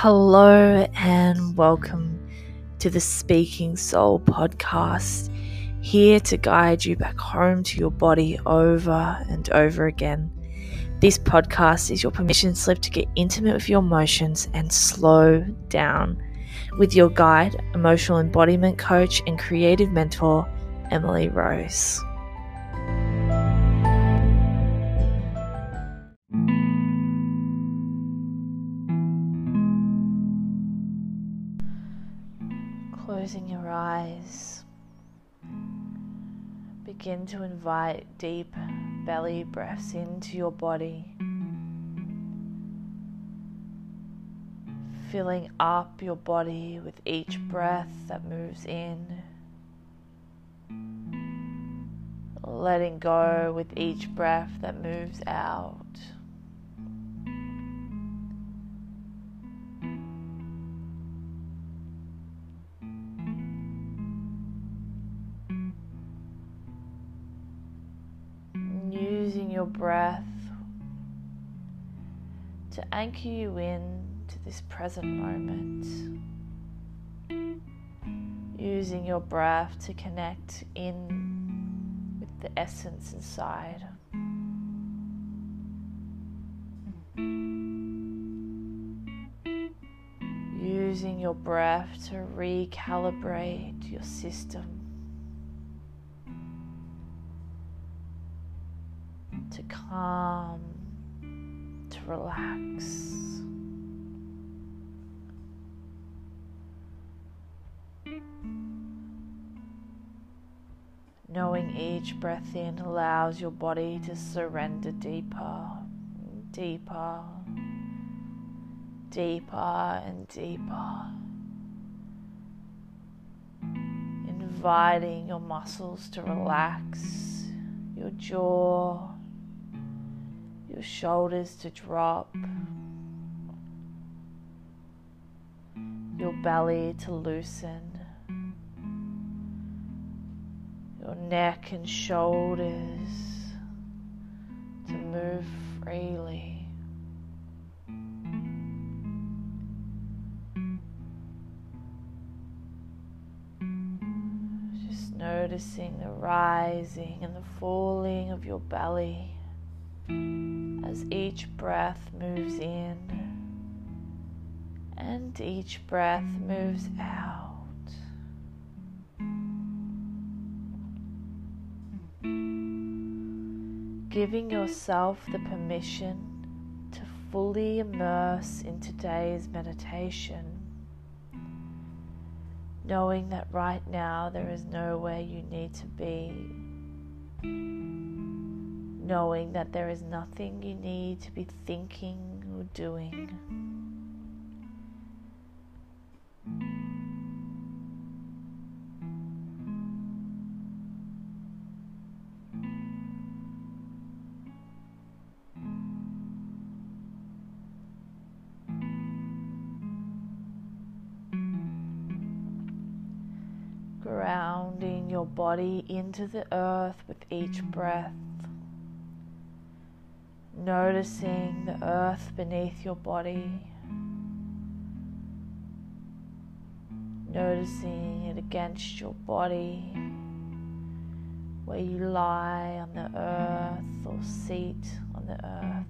Hello and welcome to the Speaking Soul podcast, here to guide you back home to your body over and over again. This podcast is your permission slip to get intimate with your emotions and slow down with your guide, emotional embodiment coach, and creative mentor, Emily Rose. Closing your eyes, begin to invite deep belly breaths into your body, filling up your body with each breath that moves in, letting go with each breath that moves out. Breath to anchor you in to this present moment. Using your breath to connect in with the essence inside. Using your breath to recalibrate your system. Relax. Knowing each breath in allows your body to surrender deeper, deeper, deeper, and deeper. Inviting your muscles to relax, your jaw your shoulders to drop, your belly to loosen, your neck and shoulders to move freely. Just noticing the rising and the falling of your belly as each breath moves in and each breath moves out. Giving yourself the permission to fully immerse in today's meditation, knowing that right now there is nowhere you need to be knowing that there is nothing you need to be thinking or doing. Grounding your body into the earth with each breath noticing the earth beneath your body, noticing it against your body, where you lie on the earth or seat on the earth.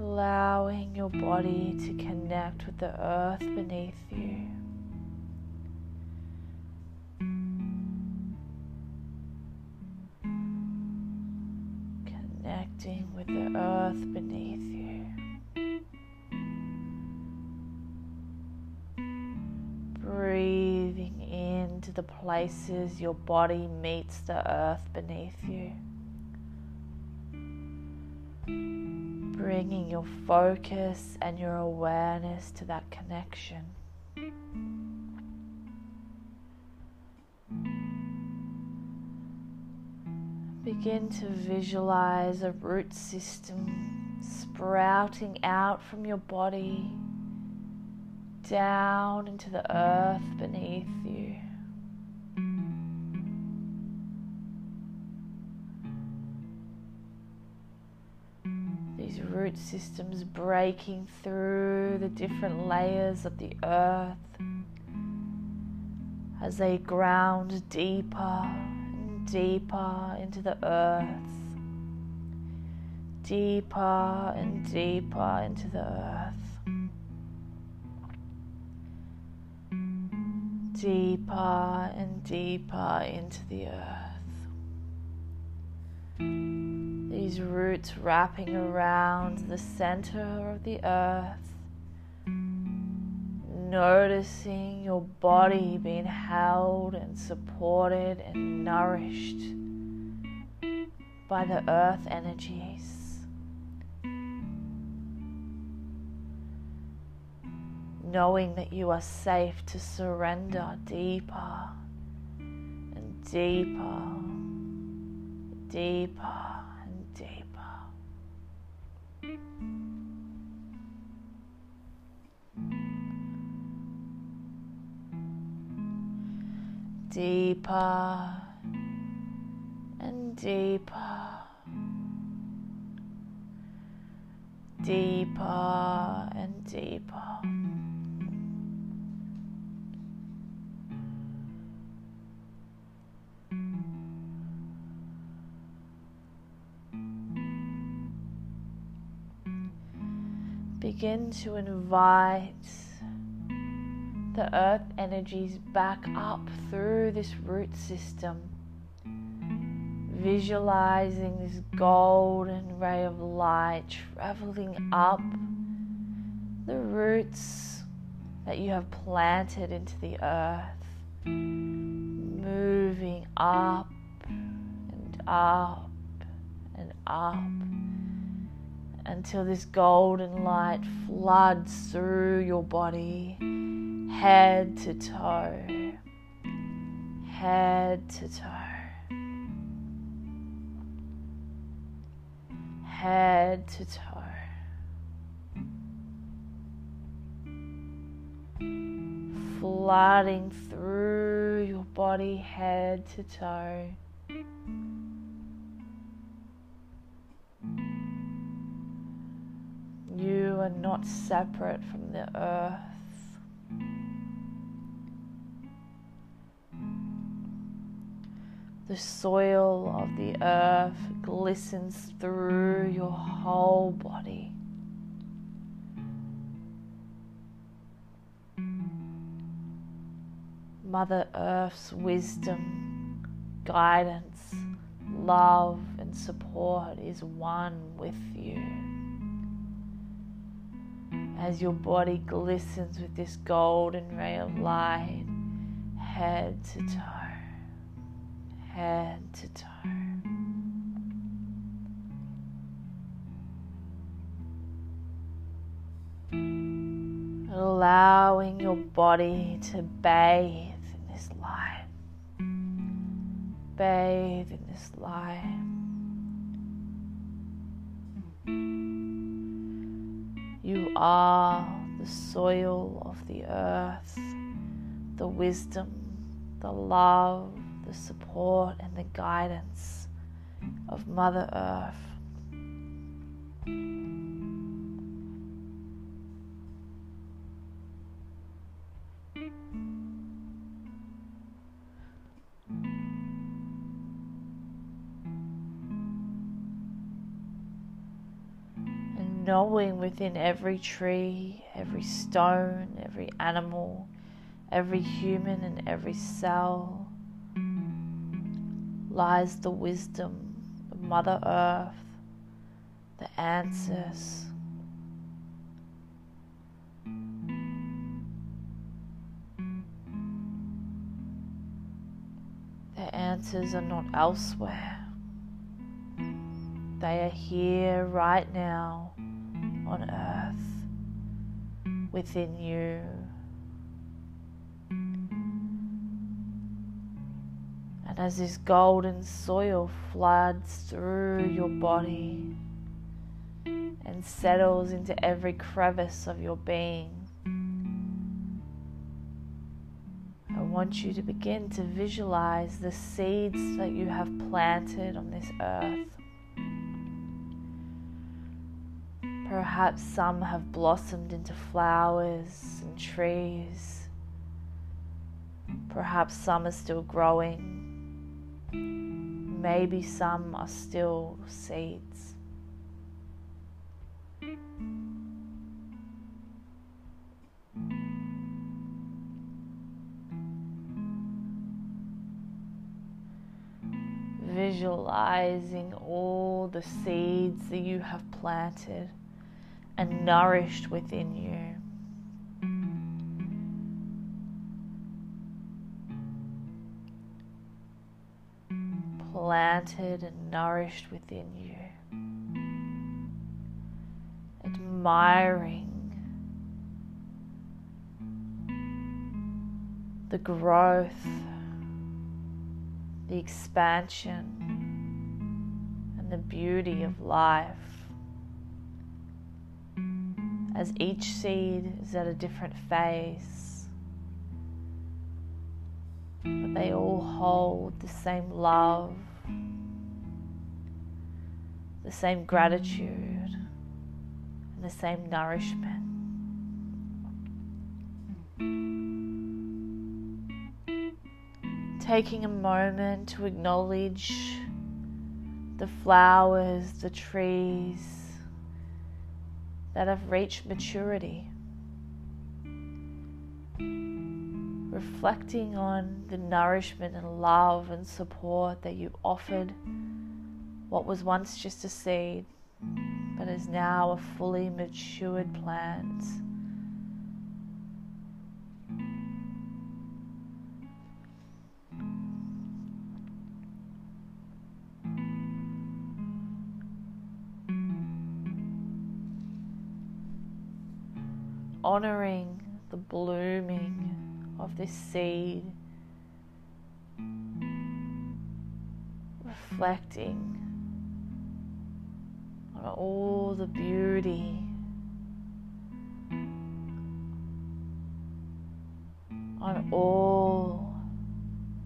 Allowing your body to connect with the earth beneath you. The earth beneath you. Breathing into the places your body meets the earth beneath you. Bringing your focus and your awareness to that connection. Begin to visualize a root system sprouting out from your body down into the earth beneath you. These root systems breaking through the different layers of the earth as they ground deeper deeper into the earth, deeper and deeper into the earth. deeper and deeper into the earth. These roots wrapping around the center of the earth, noticing your body being held and supported and nourished by the earth energies. knowing that you are safe to surrender deeper and deeper, deeper and deeper. Deeper and deeper. Deeper and deeper. begin to invite the earth energies back up through this root system, visualizing this golden ray of light traveling up the roots that you have planted into the earth, moving up and up and up until this golden light floods through your body, head to toe, head to toe, head to toe. Flooding through your body, head to toe. You are not separate from the earth. The soil of the earth glistens through your whole body. Mother Earth's wisdom, guidance, love, and support is one with you as your body glistens with this golden ray of light, head to toe, head to toe. Allowing your body to bathe in this light, bathe in this light. You are the soil of the earth, the wisdom, the love, the support, and the guidance of Mother Earth. Knowing within every tree, every stone, every animal, every human, and every cell lies the wisdom of Mother Earth, the answers. The answers are not elsewhere. They are here right now on earth within you. And as this golden soil floods through your body and settles into every crevice of your being, I want you to begin to visualize the seeds that you have planted on this earth. Perhaps some have blossomed into flowers and trees. Perhaps some are still growing. Maybe some are still seeds. Visualizing all the seeds that you have planted and nourished within you. Planted and nourished within you. Admiring the growth, the expansion, and the beauty of life as mm-hmm. each seed is at a different phase. But they all hold the same love, the same gratitude, and the same nourishment. Taking a moment to acknowledge the flowers, the trees, that have reached maturity. Reflecting on the nourishment and love and support that you offered what was once just a seed, but is now a fully matured plant. Honoring the blooming of this seed, reflecting on all the beauty. On all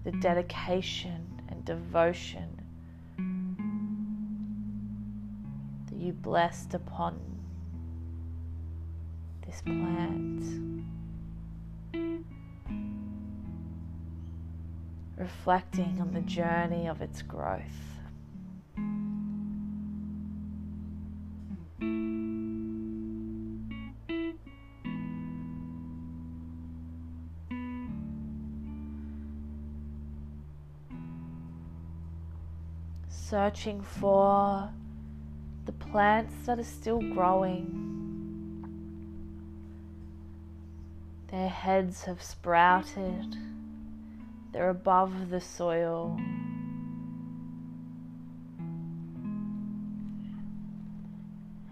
the dedication and devotion that you blessed upon plant. Reflecting on the journey of its growth. Searching for the plants that are still growing Their heads have sprouted, they're above the soil.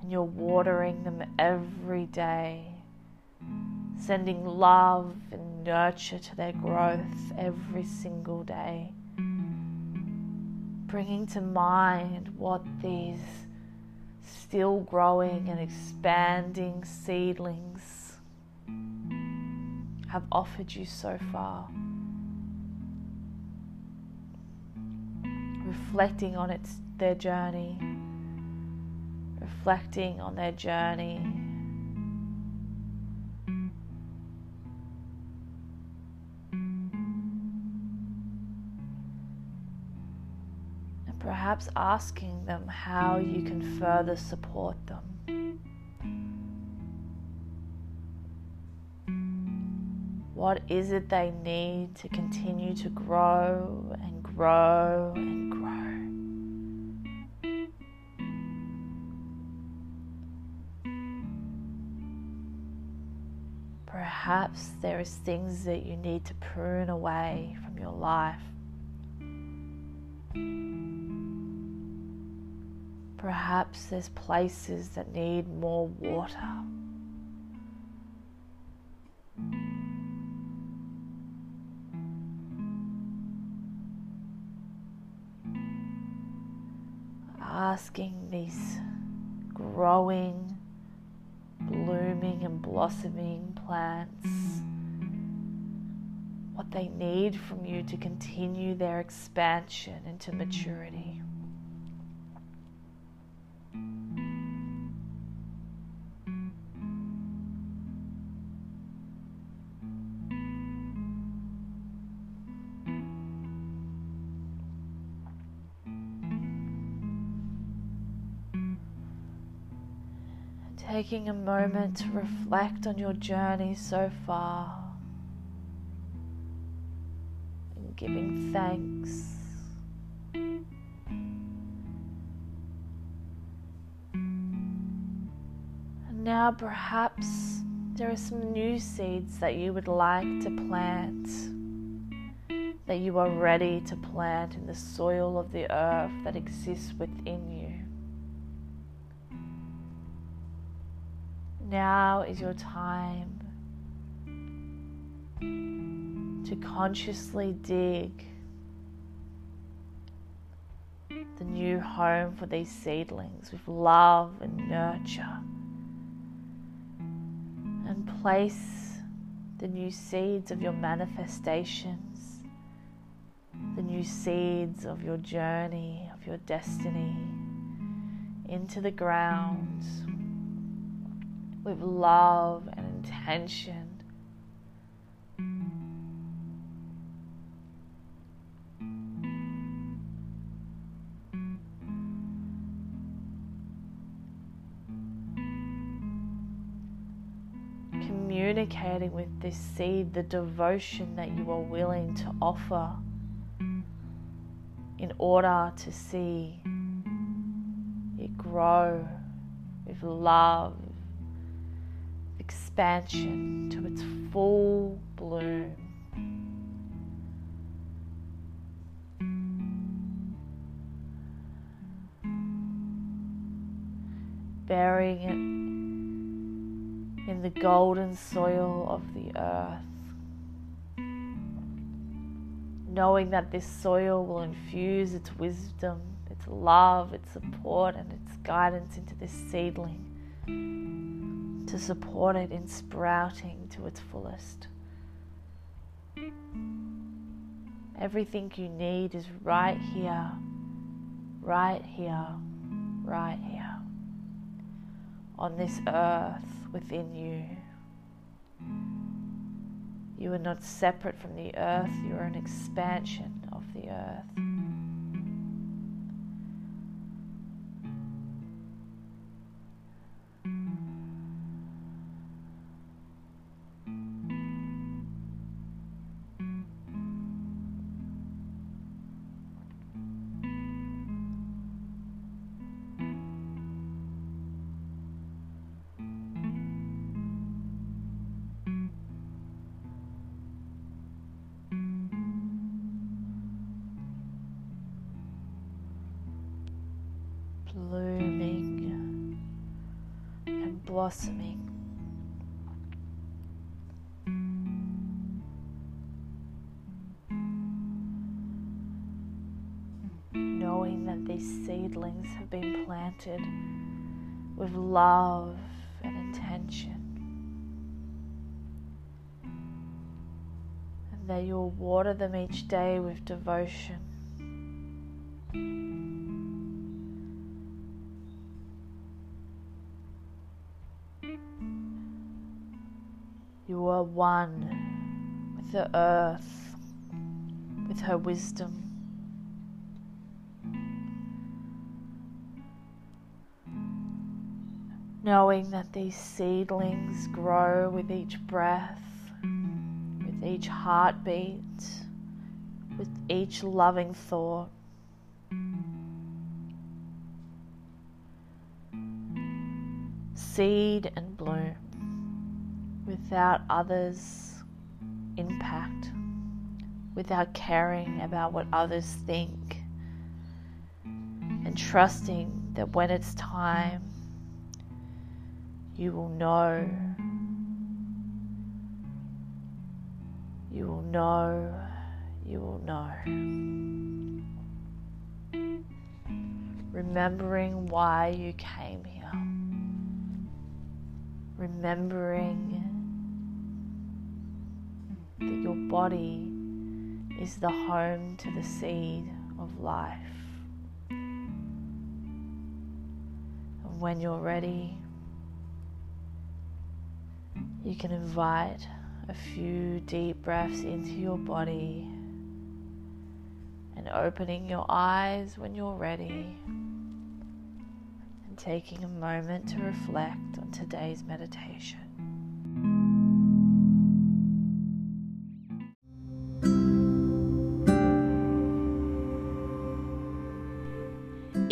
And you're watering them every day, sending love and nurture to their growth every single day. Bringing to mind what these still growing and expanding seedlings have offered you so far. Reflecting on its their journey, reflecting on their journey. And perhaps asking them how you can further support them. What is it they need to continue to grow and grow and grow? Perhaps there is things that you need to prune away from your life. Perhaps there's places that need more water. Growing, blooming, and blossoming plants what they need from you to continue their expansion into maturity. Taking a moment to reflect on your journey so far and giving thanks. And now, perhaps there are some new seeds that you would like to plant, that you are ready to plant in the soil of the earth that exists within you. Now is your time to consciously dig the new home for these seedlings with love and nurture. And place the new seeds of your manifestations, the new seeds of your journey, of your destiny, into the ground with love and intention. Communicating with this seed the devotion that you are willing to offer in order to see it grow with love expansion to its full bloom. Burying it in the golden soil of the earth. Knowing that this soil will infuse its wisdom, its love, its support, and its guidance into this seedling to support it in sprouting to its fullest. Everything you need is right here, right here, right here, on this earth within you. You are not separate from the earth, you are an expansion of the earth. Blossoming. Knowing that these seedlings have been planted with love and intention. And that you'll water them each day with devotion. One with the earth, with her wisdom. Knowing that these seedlings grow with each breath, with each heartbeat, with each loving thought. Seed and bloom without others' impact, without caring about what others think, and trusting that when it's time, you will know. You will know. You will know. Remembering why you came here. Remembering that your body is the home to the seed of life. And when you're ready, you can invite a few deep breaths into your body and opening your eyes when you're ready and taking a moment to reflect on today's meditation.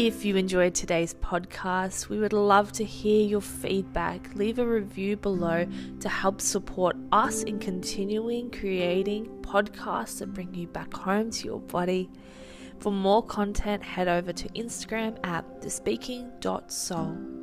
If you enjoyed today's podcast, we would love to hear your feedback. Leave a review below to help support us in continuing creating podcasts that bring you back home to your body. For more content, head over to Instagram at thespeaking.soul.